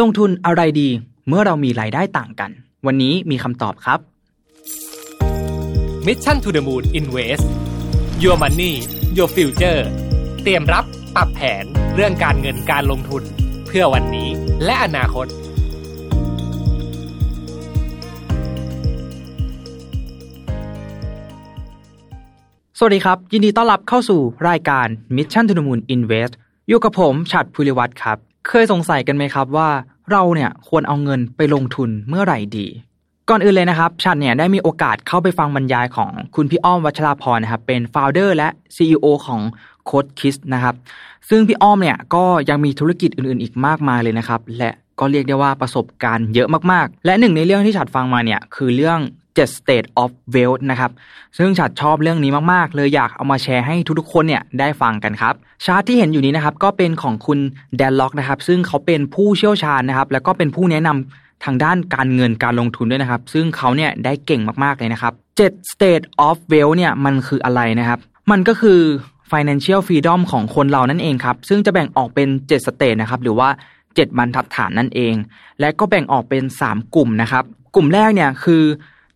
ลงทุนอะไรดีเมื่อเรามีรายได้ต่างกัน วันนี้มีคำตอบครับ Mission to the Moon Invest Your Money Your Future เตรียมรับปรับแผนเรื่องการเงินการลงทุน เพื่อวันนี้และอนาคต สวัสดีครับ ยินดีต้อนรับเข้าสู่รายการ Mission to the Moon Invest อยู่กับผมฉัดภูริวัตรครับ เคยสงสัยกันไหมครับว่าเราเนี่ยควรเอาเงินไปลงทุนเมื่อไหร่ดี ก่อนอื่นเลยนะครับฉัดเนี่ยได้มีโอกาสเข้าไปฟังบรรยายของคุณพี่อ้อมวัชราพรนะครับเป็น founder และ CEO ของโค้ดคิสนะครับซึ่งพี่อ้อมเนี่ยก็ยังมีธุรกิจอื่นๆ อีกมากมายเลยนะครับและก็เรียกได้ว่าประสบการณ์เยอะมากๆ และหนึ่งในเรื่องที่ฉัดฟังมาเนี่ยคือเรื่อง 7 state of wealth นะครับ ซึ่งฉัดชอบเรื่องนี้มาก ๆ เลยอยากเอามาแชร์ให้ทุกๆ คนเนี่ยได้ฟังกันครับ ชาร์ตที่เห็นอยู่นี้นะครับ ก็เป็นของคุณแดนล็อกนะครับ ซึ่งเขาเป็นผู้เชี่ยวชาญนะครับ แล้วก็เป็นผู้แนะนำทางด้านการเงินการลงทุนด้วยนะครับ ซึ่งเขาเนี่ยได้เก่งมาก ๆ เลยนะครับ 7 state of wealth เนี่ยมันคืออะไรนะครับ มันก็คือ financial freedom ของคนเรานั่นเองครับ ซึ่งจะแบ่งออกเป็น 7 state นะครับ หรือว่า 7 บรรทัดฐานนั่นเอง และก็แบ่งออกเป็น 3 กลุ่มนะครับ กลุ่มแรกเนี่ยคือ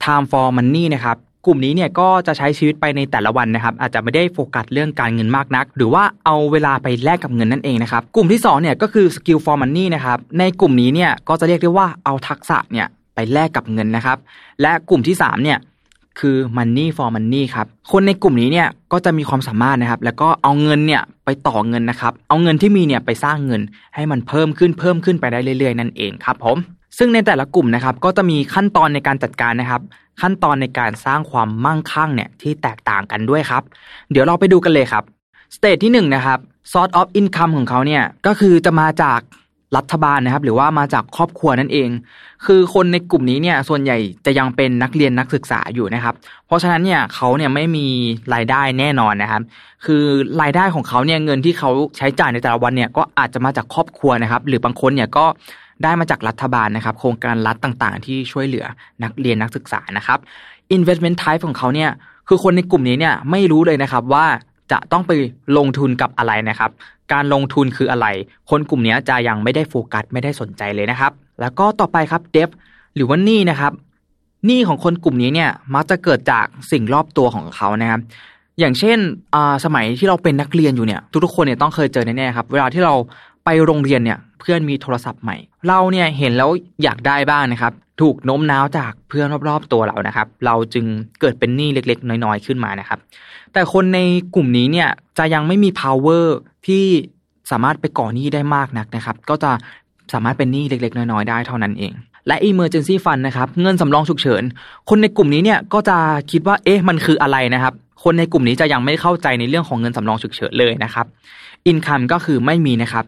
time for money นะครับกลุ่มนี้เนี่ยก็จะใช้ชีวิตไปในแต่ละวันนะครับ อาจจะไม่ได้โฟกัสเรื่องการเงินมากนัก หรือว่าเอาเวลาไปแลกกับเงินนั่นเองนะครับ กลุ่มที่2เนี่ยก็คือ skill for money นะครับในกลุ่มนี้เนี่ยก็จะเรียกได้ว่าเอาทักษะเนี่ยไปแลกกับเงินนะครับ และกลุ่มที่3เนี่ย คือ money for money ครับ คนในกลุ่มนี้เนี่ยก็จะมีความสามารถนะครับ แล้วก็เอาเงินเนี่ยไปต่อเงินนะครับ เอาเงินที่มีเนี่ยไปสร้างเงิน ให้มันเพิ่มขึ้นเพิ่มขึ้นไปได้เรื่อยๆ นั่นเองครับผม ซึ่งในแต่ละกลุ่มนะครับก็จะมีขั้นตอนในการจัดการนะครับ ขั้นตอนในการสร้างความมั่งคั่งเนี่ยที่แตกต่างกันด้วยครับ เดี๋ยวเราไปดูกันเลยครับสเตจที่1นนะครับ source of income ของเขาเนี่ยก็คือจะมาจาก รัฐบาลนะครับ หรือว่ามาจากครอบครัวนั่นเอง คือคนในกลุ่มนี้เนี่ยส่วนใหญ่จะยังเป็นนักเรียนนักศึกษาอยู่นะครับ เพราะฉะนั้นเนี่ยเขาเนี่ยไม่มีรายได้แน่นอนนะครับ คือรายได้ของเขาเนี่ยเงินที่เขาใช้จ่ายในแต่ละวันเนี่ยก็อาจจะมาจากครอบครัวนะครับ หรือบางคนเนี่ยก็ได้มาจากรัฐบาลนะครับ โครงการรัฐต่างๆ ที่ช่วยเหลือนักเรียนนักศึกษานะครับ investment type ของเขาเนี่ยคือคนในกลุ่มนี้เนี่ยไม่รู้เลยนะครับว่า จะต้องไปลงทุนกับอะไรนะครับ การลงทุนคืออะไร คนกลุ่มนี้จะยังไม่ได้โฟกัสไม่ได้สนใจเลยนะครับ แล้วก็ต่อไปครับเดฟหรือว่านี่นะครับหนี้ของคนกลุ่มนี้เนี่ยมักจะเกิดจากสิ่งรอบตัวของเขานะครับ อย่างเช่นสมัยที่เราเป็นนักเรียนอยู่เนี่ย ทุกๆคนเนี่ยต้องเคยเจอแน่ๆครับ เวลาที่เรา ไปโรงเรียนเนี่ยเพื่อนมีโทรศัพท์ใหม่ เราเนี่ยเห็นแล้วอยากได้บ้างนะครับ ถูกโน้มน้าวจากเพื่อนรอบๆตัวเรานะครับ เราจึงเกิดเป็นหนี้เล็กๆ น้อยๆขึ้นมานะครับ แต่คนในกลุ่มนี้เนี่ยจะยังไม่มี power ที่สามารถไปก่อหนี้ได้มากนักนะครับ ก็จะสามารถเป็นหนี้เล็กๆ น้อยๆ ได้เท่านั้นเอง และ emergency fund นะครับเงินสำรองฉุกเฉิน คนในกลุ่มนี้เนี่ยก็จะคิดว่าเอ๊ะมันคืออะไรนะครับ คนในกลุ่มนี้จะยังไม่เข้าใจในเรื่องของเงินสำรองฉุกเฉินเลยนะครับ อินคัมก็คือไม่มีนะครับ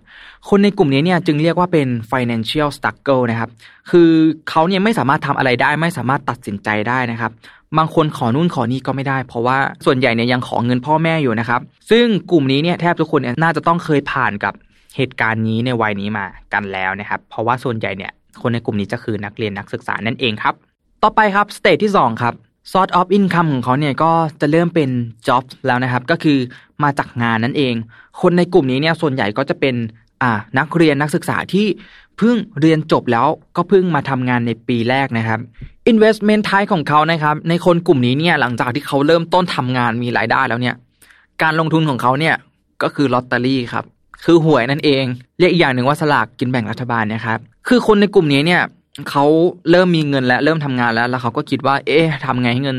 คนในกลุ่มนี้เนี่ยจึงเรียกว่าเป็น financial struggle นะครับ คือเขาเนี่ยไม่สามารถทำอะไรได้ ไม่สามารถตัดสินใจได้นะครับ บางคนขอนู่นขอนี่ก็ไม่ได้ เพราะว่าส่วนใหญ่เนี่ยยังขอเงินพ่อแม่อยู่นะครับ ซึ่งกลุ่มนี้เนี่ยแทบทุกคนน่าจะต้องเคยผ่านกับเหตุการณ์นี้ในวัยนี้มากันแล้วนะครับ เพราะว่าส่วนใหญ่เนี่ยคนในกลุ่มนี้จะคือนักเรียนนักศึกษานั่นเองครับ ต่อไปครับสเตจที่2ครับ source of income ของเขาเนี่ยก็จะเริ่มเป็น job แล้วนะครับ ก็คือมาจากงานนั่นเอง คนในกลุ่มนี้เนี่ยส่วนใหญ่ก็จะเป็นอ่านักเรียนนักศึกษาที่เพิ่งเรียนจบแล้วก็เพิ่งมาทำงานในปีแรกนะครับ investment type ของเขานะครับ ในคนกลุ่มนี้เนี่ยหลังจากที่เขาเริ่มต้นทำงานมีรายได้แล้วเนี่ย การลงทุนของเขาเนี่ยก็คือลอตเตอรี่ครับ คือหวยนั่นเอง เรียกอีกอย่างหนึ่งว่าสลากกินแบ่งรัฐบาลนะครับ คือคนในกลุ่มนี้เนี่ย เขาเริ่มมีเงินแล้วเริ่มทำงานแล้ว แล้วเขาก็คิดว่า เอ๊ะทำไงให้เงิน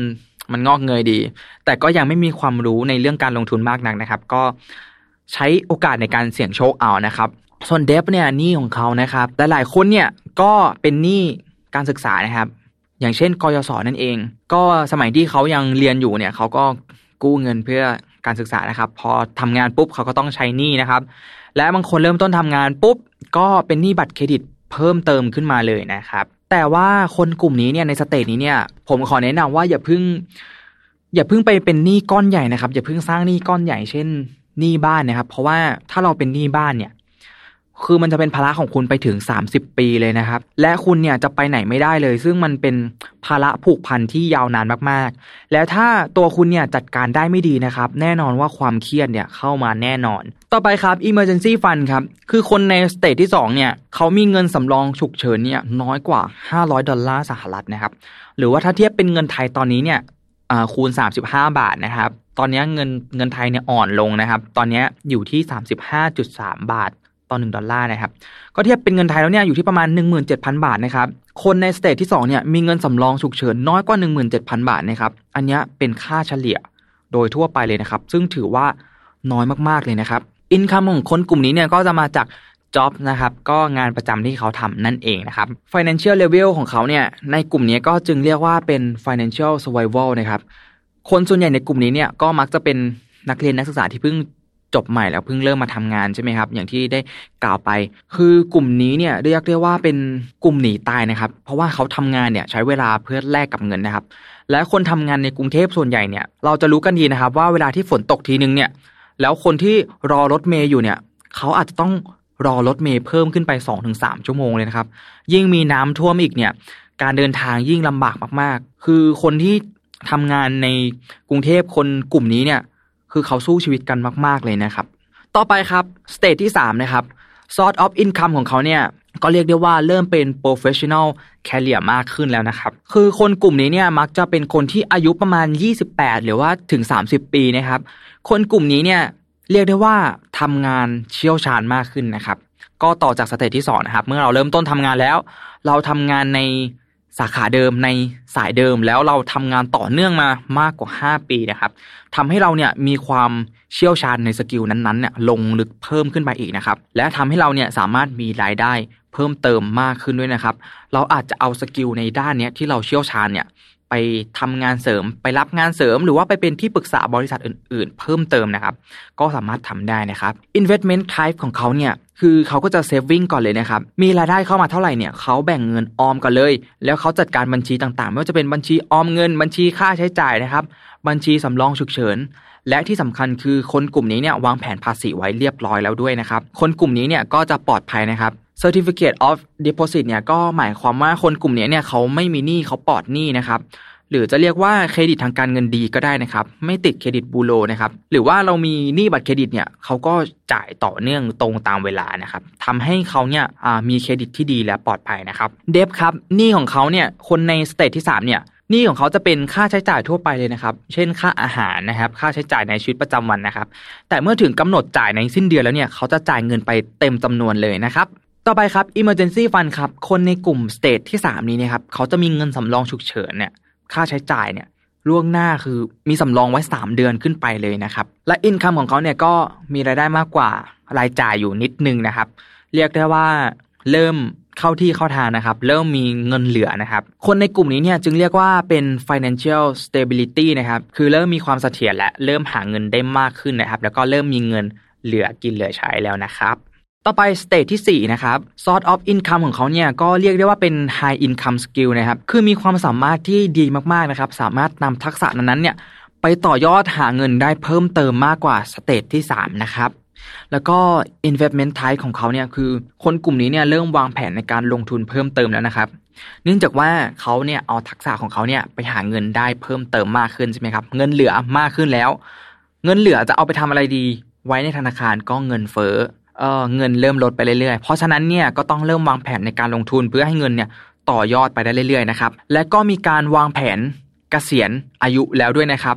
มันงอกเงยดี แต่ก็ยังไม่มีความรู้ในเรื่องการลงทุนมากนักนะครับ ก็ใช้โอกาสในการเสี่ยงโชคเอานะครับ ส่วนเดฟเนี่ยหนี้ของเขานะครับแต่หลายคนเนี่ยก็เป็นหนี้การศึกษานะครับ อย่างเช่นกยศนั่นเอง ก็สมัยที่เขายังเรียนอยู่เนี่ยเขาก็กู้เงินเพื่อการศึกษานะครับ พอทำงานปุ๊บเขาก็ต้องใช้หนี้นะครับ และบางคนเริ่มต้นทำงานปุ๊บก็เป็นหนี้บัตรเครดิต เพิ่มเติมขึ้นมาเลยนะครับ แต่ว่าคนกลุ่มนี้เนี่ยในสเตจนี้เนี่ย ผมขอแนะนำว่าอย่าเพิ่ง อย่าเพิ่งไปเป็นหนี้ก้อนใหญ่นะครับ อย่าเพิ่งสร้างหนี้ก้อนใหญ่เช่นหนี้บ้านนะครับ เพราะว่าถ้าเราเป็นหนี้บ้านเนี่ย คือมันจะเป็นภาระของคุณไปถึง 30 ปีเลยนะครับ และคุณเนี่ยจะไปไหนไม่ได้เลย ซึ่งมันเป็นภาระผูกพันที่ยาวนานมากๆ แล้วถ้าตัวคุณเนี่ยจัดการได้ไม่ดีนะครับ แน่นอนว่าความเครียดเนี่ยเข้ามาแน่นอน ต่อไปครับ emergency fund ครับ คือคนใน stage ที่2เนี่ยเขามีเงินสำรองฉุกเฉินเนี่ยน้อยกว่า 500 ดอลลาร์สหรัฐนะครับ หรือว่าถ้าเทียบเป็นเงินไทยตอนนี้เนี่ยคูณ 35 บาทนะครับ ตอนนี้เงินเงินไทยเนี่ยอ่อนลงนะครับ ตอนนี้อยู่ที่ 35.3 บาท ต่อ1ดอลลาร์นะครับ ก็เทียบเป็นเงินไทยแล้วเนี่ยอยู่ที่ประมาณ 17,000 บาทนะครับ คนใน stage ที่2เนี่ยมีเงินสำรองฉุกเฉินน้อยกว่า 17,000 บาทนะครับ อันนี้เป็นค่าเฉลี่ยโดยทั่วไปเลยนะครับ ซึ่งถือว่าน้อยมากๆเลยนะครับ income ของคนกลุ่มนี้เนี่ยก็จะมาจาก job นะครับก็งานประจำที่เขาทำนั่นเองนะครับ financial level ของเขาเนี่ยในกลุ่มนี้ก็จึงเรียกว่าเป็น financial survival นะครับ คนส่วนใหญ่ในกลุ่มนี้เนี่ยก็มักจะเป็นนักเรียนนักศึกษาที่เพิ่ง จบใหม่แล้วเพิ่งเริ่มมาทำงานใช่ไหมครับ อย่างที่ได้กล่าวไป คือกลุ่มนี้เนี่ยเรียกได้ว่าเป็นกลุ่มหนีตายนะครับ เพราะว่าเขาทำงานเนี่ยใช้เวลาเพื่อแลกกับเงินนะครับ และคนทำงานในกรุงเทพส่วนใหญ่เนี่ย เราจะรู้กันดีนะครับ ว่าเวลาที่ฝนตกทีนึงเนี่ย แล้วคนที่รอรถเมย์อยู่เนี่ย เขาอาจจะต้องรอรถเมย์เพิ่มขึ้นไป 2-3ถึงชั่วโมงเลยนะครับ ยิ่งมีน้ำท่วมอีกเนี่ย การเดินทางยิ่งลำบากมาก ๆ คือคนที่ทำงานในกรุงเทพคนกลุ่มนี้เนี่ย คือเขาสู้ชีวิตกันมาก ๆ เลยนะครับ ต่อไปครับ stage ที่ 3 นะครับ source of income ของเขาเนี่ยก็เรียกได้ว่าเริ่มเป็น professional career มากขึ้นแล้วนะครับ คือคนกลุ่มนี้เนี่ยมักจะเป็นคนที่อายุประมาณ 28 หรือว่าถึง 30 ปีนะครับ คนกลุ่มนี้เนี่ยเรียกได้ว่าทำงานเชี่ยวชาญมากขึ้นนะครับ ก็ต่อจาก stage ที่2นะครับ เมื่อเราเริ่มต้นทำงานแล้ว เราทำงานใน สาขาเดิมในสายเดิมแล้วเราทำงานต่อเนื่องมามากกว่า 5 ปีนะครับทำให้เราเนี่ยมีความเชี่ยวชาญใน skill นั้นๆเนี่ยลงลึกเพิ่มขึ้นไปอีกนะครับและทำให้เราเนี่ยสามารถมีรายได้เพิ่มเติมมากขึ้นด้วยนะครับ เราอาจจะเอา skill ในด้านนี้ที่เราเชี่ยวชาญเนี่ย ไปทำงานเสริมไปรับงานเสริม หรือว่าไปเป็นที่ปรึกษาบริษัทอื่น ๆ เพิ่มเติมนะครับ ก็สามารถทำได้นะครับ investment type ของเขาเนี่ยคือเขาก็จะ saving ก่อนเลยนะครับ มีรายได้เข้ามาเท่าไหร่เนี่ยเขาแบ่งเงินออมก่อนเลย แล้วเขาจัดการบัญชีต่างๆ ไม่ว่าจะเป็นบัญชีออมเงิน บัญชีค่าใช้จ่ายนะครับ บัญชีสำรองฉุกเฉิน และที่สำคัญคือคนกลุ่มนี้เนี่ยวางแผนภาษีไว้เรียบร้อยแล้วด้วยนะครับ คนกลุ่มนี้เนี่ยก็จะปลอดภัยนะครับ Certificate of Deposit เนี่ยก็หมายความว่าคนกลุ่มนี้เนี่ยเขาไม่มีหนี้เขาปลอดหนี้นะครับหรือจะเรียกว่าเครดิตทางการเงินดีก็ได้นะครับ ไม่ติดเครดิตบูโรนะครับหรือว่าเรามีหนี้บัตรเครดิตเนี่ยเขาก็จ่ายต่อเนื่องตรงตามเวลานะครับทำให้เขาเนี่ยมีเครดิตที่ดีและปลอดภัยนะครับ debt ครับหนี้ของเขาเนี่ยคนใน stage ที่3เนี่ยหนี้ของเขาจะเป็นค่าใช้จ่ายทั่วไปเลยนะครับ เช่นค่าอาหารนะครับ ค่าใช้จ่ายในชีวิตประจำวันนะครับ แต่เมื่อถึงกำหนดจ่ายในสิ้นเดือนแล้วเนี่ยเขาจะจ่ายเงินไปเต็มจำนวนเลยนะครับ ต่อไปครับ emergency fund ครับ คนในกลุ่ม stage ที่ 3 นี้นะครับ เขาจะมีเงินสำรองฉุกเฉินเนี่ย ค่าใช้จ่ายเนี่ยล่วงหน้าคือมีสำรองไว้ 3 เดือนขึ้นไปเลยนะครับ และอินคัมของเขาเนี่ยก็มีรายได้มากกว่ารายจ่ายอยู่นิดนึงนะครับ เรียกได้ว่าเริ่มเข้าที่เข้าทางนะครับ เริ่มมีเงินเหลือนะครับ คนในกลุ่มนี้เนี่ยจึงเรียกว่าเป็น financial stability นะครับ คือเริ่มมีความเสถียรและเริ่มหาเงินได้มากขึ้นนะครับ แล้วก็เริ่มมีเงินเหลือกินเหลือใช้แล้วนะครับ ต่อไปสเตจที่ 4 นะครับ sort of income ของเขาเนี่ยก็เรียกได้ว่าเป็น high income skill นะครับ คือมีความสามารถที่ดีมากๆนะครับ สามารถนำทักษะนั้นๆเนี่ยไปต่อยอดหาเงินได้เพิ่มเติมมากกว่า stage ที่ 3 นะครับแล้วก็ investment type ของเขาเนี่ยคือคนกลุ่มนี้เนี่ยเริ่มวางแผนในการลงทุนเพิ่มเติมแล้วนะครับ เนื่องจากว่าเขาเนี่ยเอาทักษะของเขาเนี่ยไปหาเงินได้เพิ่มเติมมากขึ้นใช่ไหมครับ เงินเหลือมากขึ้นแล้ว เงินเหลือจะเอาไปทำอะไรดี ไว้ในธนาคารก็เงินเฟ้อเออ เงินเริ่มลดไปเรื่อยๆ เพราะฉะนั้นเนี่ยก็ต้องเริ่มวางแผนในการลงทุนเพื่อให้เงินเนี่ยต่อยอดไปได้เรื่อยๆนะครับ และก็มีการวางแผนเกษียณอายุแล้วด้วยนะครับ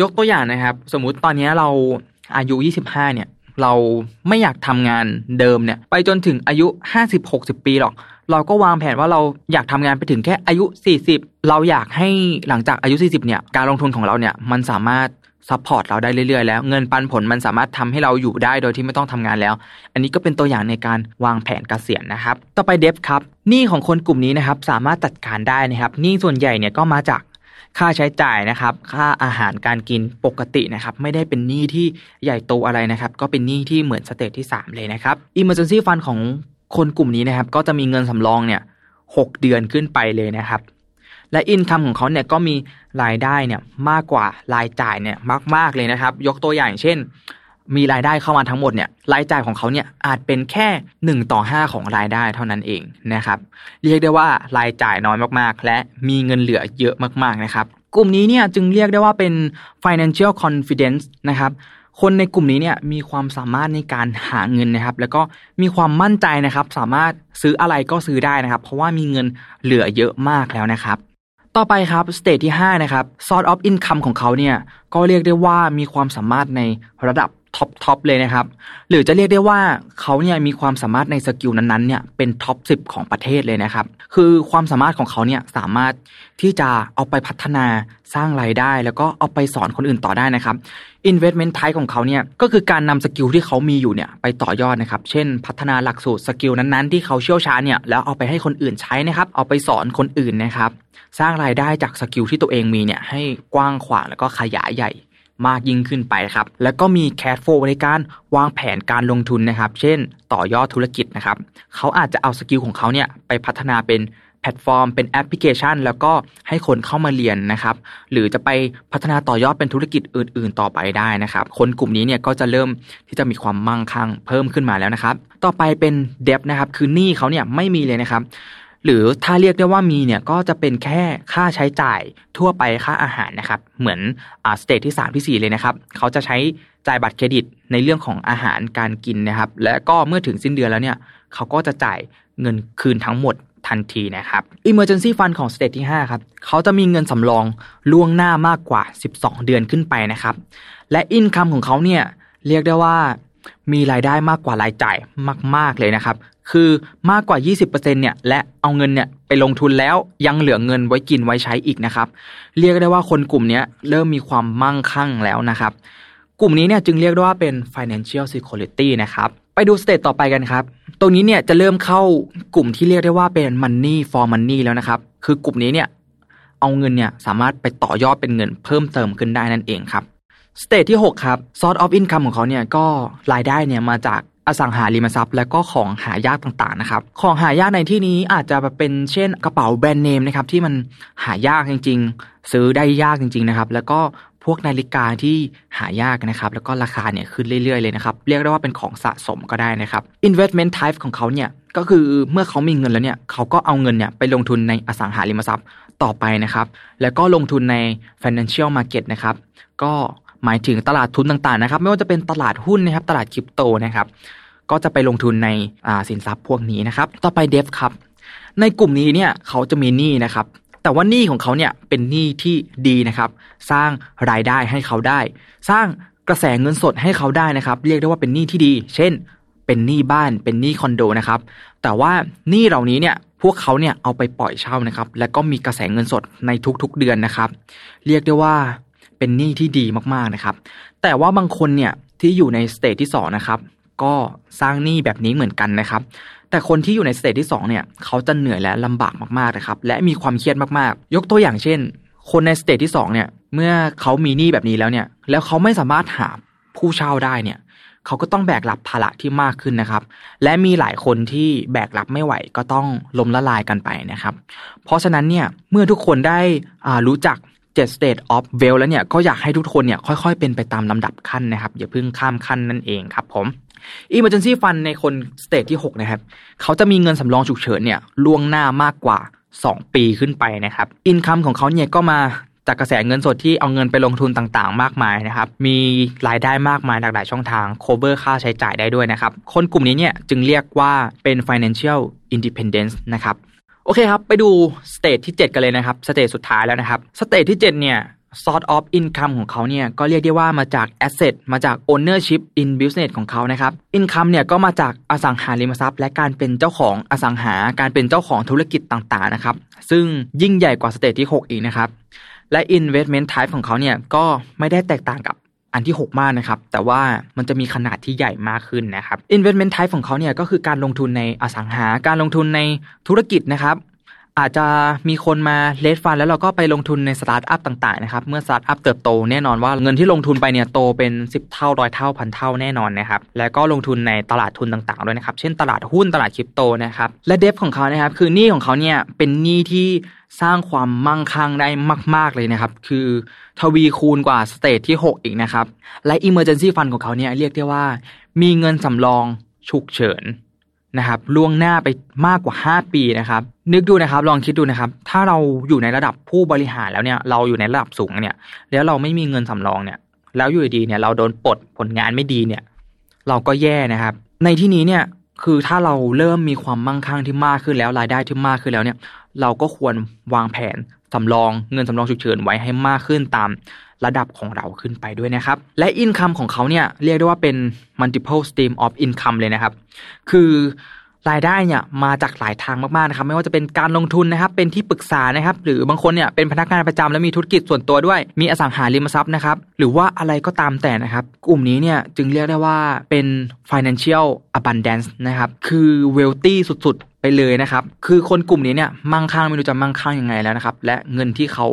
ยกตัวอย่างนะครับ สมมุติตอนนี้เราอายุ 25 เนี่ย เราไม่อยากทำงานเดิมเนี่ย ไปจนถึงอายุ 50-60 ปีหรอก เราก็วางแผนว่าเราอยากทำงานไปถึงแค่อายุ 40 เราอยากให้หลังจากอายุ 40 เนี่ย การลงทุนของเราเนี่ยมันสามารถ support เราได้เรื่อยๆแล้ว เงินปันผลมันสามารถทำให้เราอยู่ได้โดยที่ไม่ต้องทำงานแล้ว อันนี้ก็เป็นตัวอย่างในการวางแผนเกษียณนะครับ ต่อไป debt ครับหนี้ของคนกลุ่มนี้นะครับสามารถจัดการได้นะครับหนี้ส่วนใหญ่เนี่ยก็มาจากค่าใช้จ่ายนะครับ ค่าอาหารการกินปกตินะครับ ไม่ได้เป็นหนี้ที่ใหญ่โตอะไรนะครับ ก็เป็นหนี้ที่เหมือน stage ที่ 3 เลยนะครับ Emergency Fund ของคนกลุ่มนี้นะครับ ก็จะมีเงินสำรองเนี่ยหกเดือนขึ้นไปเลยนะครับ และ income ของเขาเนี่ยก็มีรายได้เนี่ยมากกว่ารายจ่ายเนี่ยมาก ๆเลยนะครับ ยกตัวอย่างเช่น มีรายได้เข้ามาทั้งหมดเนี่ยรายจ่ายของเขาเนี่ยอาจเป็นแค่1ต่อ5 ของรายได้เท่านั้นเองนะครับ เรียกได้ว่ารายจ่ายน้อยมากๆ และมีเงินเหลือเยอะมากๆนะครับ กลุ่มนี้เนี่ยจึงเรียกได้ว่าเป็น financial confidence นะครับคนในกลุ่มนี้เนี่ยมีความสามารถในการหาเงินนะครับ แล้วก็มีความมั่นใจนะครับ สามารถซื้ออะไรก็ซื้อได้นะครับ เพราะว่ามีเงินเหลือเยอะมากแล้วนะครับ ต่อไปครับ stage ที่ 5 นะครับ source of income ของเขาเนี่ย ก็เรียกได้ว่ามีความสามารถในระดับ top top เลยนะครับ หรือจะเรียกได้ว่าเขาเนี่ยมีความสามารถใน skill นั้นๆเนี่ยเป็น top 10ของประเทศเลยนะครับ คือความสามารถของเขาเนี่ยสามารถที่จะเอาไปพัฒนาสร้างรายได้ แล้วก็เอาไปสอนคนอื่นต่อได้นะครับ investment type ของเขาเนี่ยก็คือการนำ skill ที่เขามีอยู่เนี่ยไปต่อยอดนะครับ เช่น พัฒนาหลักสูตร skill นั้นๆ ที่เขาเชี่ยวชาญเนี่ยแล้วเอาไปให้คนอื่นใช้นะครับ เอาไปสอนคนอื่นนะครับ สร้างรายได้จาก skill ที่ตัวเองมีเนี่ยให้กว้างขวางแล้วก็ขยายใหญ่ มากยิ่งขึ้นไปครับ แล้วก็มีแค h โฟในการวางแผนการลงทุนนะครับ เช่น ต่อยอดธุรกิจนะครับ เขาอาจจะเอา skill ของเขาเนี่ยไปพัฒนาเป็นแพลตฟอร์ม เป็นแอปพลิเคชัน แล้วก็ให้คนเข้ามาเรียนนะครับ หรือจะไปพัฒนาต่อยอดเป็นธุรกิจอื่น ๆ ต่อไปได้นะครับ คนกลุ่มนี้เนี่ยก็จะเริ่มที่จะมีความมั่งคั่งเพิ่มขึ้นมาแล้วนะครับ ต่อไปเป็นdebt นะครับ คือหนี้เขาเนี่ยไม่มีเลยนะครับ หรือถ้าเรียกได้ว่ามีเนี่ยก็จะเป็นแค่ค่าใช้จ่ายทั่วไปค่าอาหารนะครับ เหมือนอ่า stage ที่ 3 ที่ 4 เลยนะครับ เขาจะใช้จ่ายบัตรเครดิตในเรื่องของอาหารการกินนะครับ และก็เมื่อถึงสิ้นเดือนแล้วเนี่ยเขาก็จะจ่ายเงินคืนทั้งหมดทันทีนะครับ Emergency Fund ของ stage ที่ 5 ครับ เขาจะมีเงินสำรองล่วงหน้ามากกว่า 12 เดือนขึ้นไปนะครับ และ income ของเขาเนี่ยเรียกได้ว่า มีรายได้มากกว่ารายจ่ายมาก ๆ เลยนะครับ คือมากกว่า 20%เนี่ยและเอาเงินเนี่ยไปลงทุนแล้วยังเหลือเงินไว้กินไว้ใช้อีกนะครับ เรียกได้ว่าคนกลุ่มนี้เริ่มมีความมั่งคั่งแล้วนะครับ กลุ่มนี้เนี่ยจึงเรียกได้ว่าเป็น financial security นะครับ ไปดูสเตจต่อไปกันครับ ตรงนี้เนี่ยจะเริ่มเข้ากลุ่มที่เรียกได้ว่าเป็น money for money แล้วนะครับ คือกลุ่มนี้เนี่ยเอาเงินเนี่ยสามารถไปต่อยอดเป็นเงินเพิ่มเติมขึ้นได้นั่นเองครับ stage ที่ 6 ครับ source of income ของเขาเนี่ยก็รายได้เนี่ยมาจากอสังหาริมทรัพย์และก็ของหายากต่างๆนะครับ ของหายากในที่นี้อาจจะเป็นเช่นกระเป๋าแบรนด์เนมนะครับที่มันหายากจริง ๆ ซื้อได้ยากจริง ๆนะครับ แล้วก็พวกนาฬิกาที่หายากนะครับ แล้วก็ราคาเนี่ยขึ้นเรื่อยๆเลยนะครับ เรียกได้ว่าเป็นของสะสมก็ได้นะครับ investment type ของเขาเนี่ยก็คือเมื่อเขามีเงินแล้วเนี่ยเขาก็เอาเงินเนี่ยไปลงทุนในอสังหาริมทรัพย์ต่อไปนะครับ แล้วก็ลงทุนใน financial market นะครับ ก็ หมายถึงตลาดทุนต่างๆนะครับ ไม่ว่าจะเป็นตลาดหุ้นนะครับ ตลาดคริปโตนะครับ ก็จะไปลงทุนในสินทรัพย์พวกนี้นะครับ ต่อไปเดฟครับ ในกลุ่มนี้เนี่ยเขาจะมีหนี้นะครับ แต่ว่าหนี้ของเขาเนี่ยเป็นหนี้ที่ดีนะครับ สร้างรายได้ให้เขาได้ สร้างกระแสเงินสดให้เขาได้นะครับ เรียกได้ว่าเป็นหนี้ที่ดี เช่น เป็นหนี้บ้าน เป็นหนี้คอนโดนะครับ แต่ว่าหนี้เหล่านี้เนี่ยพวกเขาเนี่ยเอาไปปล่อยเช่านะครับ แล้วก็มีกระแสเงินสดในทุกๆเดือนนะครับ เรียกได้ว่า เป็นหนี้ที่ดีมากๆนะครับ แต่ว่าบางคนเนี่ยที่อยู่ใน stage ที่2นะครับก็สร้างหนี้แบบนี้เหมือนกันนะครับ แต่คนที่อยู่ใน stage ที่2เนี่ยเขาจะเหนื่อยและลำบากมากๆนะครับ และมีความเครียดมากๆ ยกตัวอย่างเช่น คนใน stage ที่2เนี่ยเมื่อเขามีหนี้แบบนี้แล้วเนี่ย แล้วเขาไม่สามารถหาผู้เช่าได้เนี่ยเขาก็ต้องแบกรับภาระที่มากขึ้นนะครับ และมีหลายคนที่แบกรับไม่ไหวก็ต้องล้มละลายกันไปนะครับ เพราะฉะนั้นเนี่ยเมื่อทุกคนได้รู้จัก 7 state of well แล้วเนี่ยก็อยากให้ทุกคนเนี่ยค่อยๆ เป็นไปตามลำดับขั้นนะครับอย่าเพิ่งข้ามขั้นนั่นเองครับผม emergency fund ในคนสเตจที่ 6 นะครับ เขาจะมีเงินสำรองฉุกเฉินเนี่ยล่วงหน้ามากกว่า 2 ปีขึ้นไปนะครับอินคัมของเขาเนี่ยก็มาจากกระแสเงินสดที่เอาเงินไปลงทุนต่างๆ มากมายนะครับ มีรายได้มากมายหลากหลายช่องทาง cover ค่าใช้จ่ายได้ด้วยนะครับ คนกลุ่มนี้เนี่ยจึงเรียกว่าเป็น financial independence นะครับ โอเคครับ ไปดู stage ที่ 7 กันเลยนะครับ stage สุดท้ายแล้วนะครับสเตจที่ 7 เนี่ย sort of income ของเขาเนี่ยก็เรียกได้ว่ามาจาก asset มาจาก ownership in business ของเขานะครับ income เนี่ยก็มาจากอสังหาริมทรัพย์ และการเป็นเจ้าของอสังหาการเป็นเจ้าของธุรกิจต่างๆนะครับ ซึ่งยิ่งใหญ่กว่า stage ที่ 6 อีกนะครับ และ investment type ของเขาเนี่ยก็ไม่ได้แตกต่างกับ อันที่ 6 มากนะครับ แต่ว่ามันจะมีขนาดที่ใหญ่มากขึ้นนะครับ investment type ของเขาเนี่ยก็คือการลงทุนในอสังหา การลงทุนในธุรกิจนะครับ อาจจะมีคนมา raise fund แล้วเราก็ไปลงทุนในสตาร์ทอัพต่างๆนะครับ เมื่อสตาร์ทอัพเติบโตแน่นอนว่าเงินที่ลงทุนไปเนี่ยโตเป็น 10 เท่าร้อยเท่าพันเท่าแน่นอนนะครับ แล้วก็ลงทุนในตลาดทุนต่างๆด้วยนะครับ เช่นตลาดหุ้นตลาดคริปโตนะครับ และ debt ของเขานะครับ คือหนี้ของเขาเนี่ยเป็นหนี้ที่สร้างความมั่งคั่งได้มาก ๆ เลยนะครับ คือทวีคูณกว่าสเตจที่ 6 อีกนะครับ และ Emergency Fund ของเขาเนี่ยเรียกได้ว่า มีเงินสำรองฉุกเฉิน นะครับล่วงหน้าไปมากกว่า 5 ปีนะครับ นึกดูนะครับ ลองคิดดูนะครับ ถ้าเราอยู่ในระดับผู้บริหารแล้วเนี่ย เราอยู่ในระดับสูงเนี่ย แล้วเราไม่มีเงินสำรองเนี่ย แล้วอยู่ดีเนี่ย เราโดนปลดผลงานไม่ดีเนี่ย เราก็แย่นะครับ ในที่นี้เนี่ยคือถ้าเราเริ่มมีความมั่งคั่งที่มากขึ้นแล้วรายได้ที่มากขึ้นแล้วเนี่ย เราก็ควรวางแผนสำรองเงินสำรองฉุกเฉินไว้ให้มากขึ้นตาม ระดับของเราขึ้นไปด้วยนะครับ และอินคัมของเขาเนี่ยเรียกได้ว่าเป็น multiple stream of income เลยนะครับ คือรายได้เนี่ยมาจากหลายทางมากๆนะครับ ไม่ว่าจะเป็นการลงทุนนะครับ เป็นที่ปรึกษานะครับ หรือบางคนเนี่ยเป็นพนักงานประจำแล้วมีธุรกิจส่วนตัวด้วย มีอสังหาริมทรัพย์นะครับ หรือว่าอะไรก็ตามแต่นะครับ กลุ่มนี้เนี่ยจึงเรียกได้ว่าเป็น financial abundance นะครับ คือ wealthy สุดๆ ไปเลยนะครับ คือคนกลุ่มนี้เนี่ยมั่งคั่งไม่รู้จะมั่งคั่งยังไงแล้วนะครับ และเงินที่เขา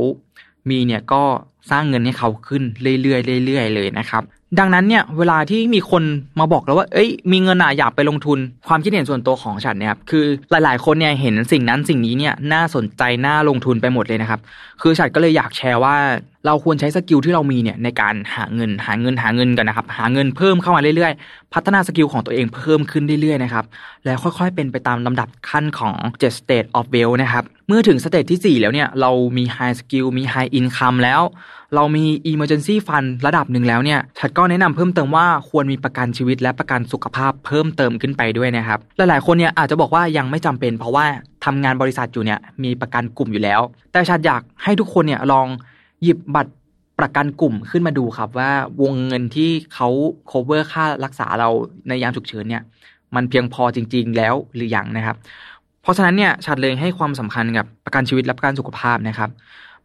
มีเนี่ยก็ สร้างเงินให้เขาขึ้นเรื่อยๆเรื่อยๆเลยนะครับ ดังนั้นเนี่ยเวลาที่มีคนมาบอกเราว่า เอ้ย มีเงินอะอยากไปลงทุน ความคิดเห็นส่วนตัวของฉันเนี่ยครับคือหลาย ๆ คนเนี่ยเห็นสิ่งนั้นสิ่งนี้เนี่ยน่าสนใจน่าลงทุนไปหมดเลยนะครับ คือฉันก็เลยอยากแชร์ว่าเราควรใช้ skill ที่เรามีเนี่ยในการหาเงินหาเงินหาเงินกันนะครับ หาเงินเพิ่มเข้ามาเรื่อยๆ พัฒนา skill ของตัวเองเพิ่มขึ้นเรื่อยๆนะครับแล้วค่อยๆ เป็นไปตามลำดับขั้นของ 7 stages of wealth นะครับเมื่อถึง stage ที่ 4 แล้วเนี่ยเรามี high skill มี high income แล้ว เรามี emergency fund ระดับหนึ่งแล้วเนี่ยฉันก็แนะนำเพิ่มเติมว่าควรมีประกันชีวิตและประกันสุขภาพเพิ่มเติมขึ้นไปด้วยนะครับหลายๆคนเนี่ยอาจจะบอกว่ายังไม่จำเป็นเพราะว่าทำงานบริษัทอยู่เนี่ยมีประกันกลุ่มอยู่แล้ว แต่ฉันอยากให้ทุกคนเนี่ยลองหยิบบัตรประกันกลุ่มขึ้นมาดูครับว่าวงเงินที่เขา cover ค่ารักษาเราในยามฉุกเฉินเนี่ยมันเพียงพอจริง ๆ แล้วหรือยังนะครับ เพราะฉะนั้นเนี่ยฉันเลยให้ความสำคัญกับประกันชีวิตและประกันสุขภาพนะครับ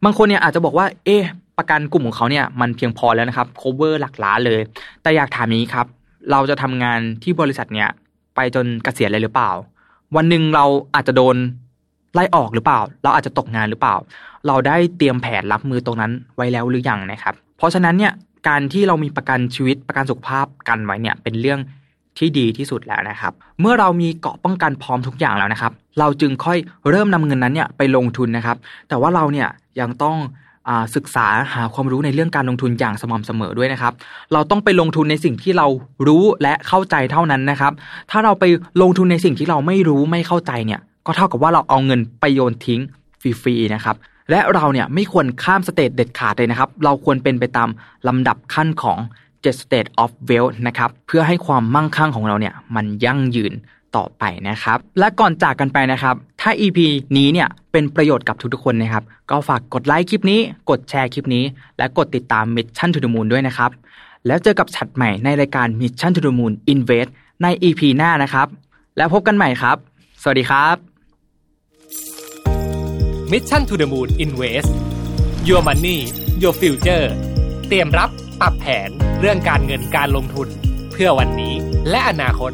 บางคนเนี่ยอาจจะบอกว่า เอ๊ะ ประกันกลุ่มของเขาเนี่ยมันเพียงพอแล้วนะครับ cover หลักล้านเลย แต่อยากถามนี้ครับ เราจะทำงานที่บริษัทเนี่ย ไปจนเกษียณเลยหรือเปล่า วันหนึ่งเราอาจจะโดนไล่ออกหรือเปล่า เราอาจจะตกงานหรือเปล่า เราได้เตรียมแผนรับมือตรงนั้นไว้แล้วหรือยังนะครับ เพราะฉะนั้นเนี่ยการที่เรามีประกันชีวิตประกันสุขภาพกันไว้เนี่ยเป็นเรื่องที่ดีที่สุดแล้วนะครับ เมื่อเรามีเกาะป้องกันพร้อมทุกอย่างแล้วนะครับ เราจึงค่อยเริ่มนำเงินนั้นเนี่ยไปลงทุนนะครับ แต่ว่าเราเนี่ยยังต้อง ศึกษาหาความรู้ในเรื่องการลงทุนอย่างสม่ำเสมอด้วยนะครับ เราต้องไปลงทุนในสิ่งที่เรารู้และเข้าใจเท่านั้นนะครับ ถ้าเราไปลงทุนในสิ่งที่เราไม่รู้ไม่เข้าใจเนี่ย ก็เท่ากับว่าเราเอาเงินไปโยนทิ้งฟรีๆนะครับ และเราเนี่ยไม่ควรข้ามสเตจเด็ดขาดเลยนะครับ เราควรเป็นไปตามลำดับขั้นของ7 state of wealth นะครับ เพื่อให้ความมั่งคั่งของเราเนี่ยมันยั่งยืน ต่อไปนะครับ และก่อนจากกันไปนะครับ ถ้า EP นี้เนี่ยเป็นประโยชน์กับทุกๆคนนะครับ ก็ฝากกดไลค์คลิปนี้ กดแชร์คลิปนี้ และกดติดตาม Mission to the Moon ด้วยนะครับ แล้วเจอกับฉัดใหม่ในรายการ Mission to the Moon Invest ใน EP หน้านะครับ แล้วพบกันใหม่ครับ สวัสดีครับ Mission to the Moon Invest Your Money Your Future เตรียมรับปรับแผนเรื่องการเงินการลงทุนเพื่อวันนี้และอนาคต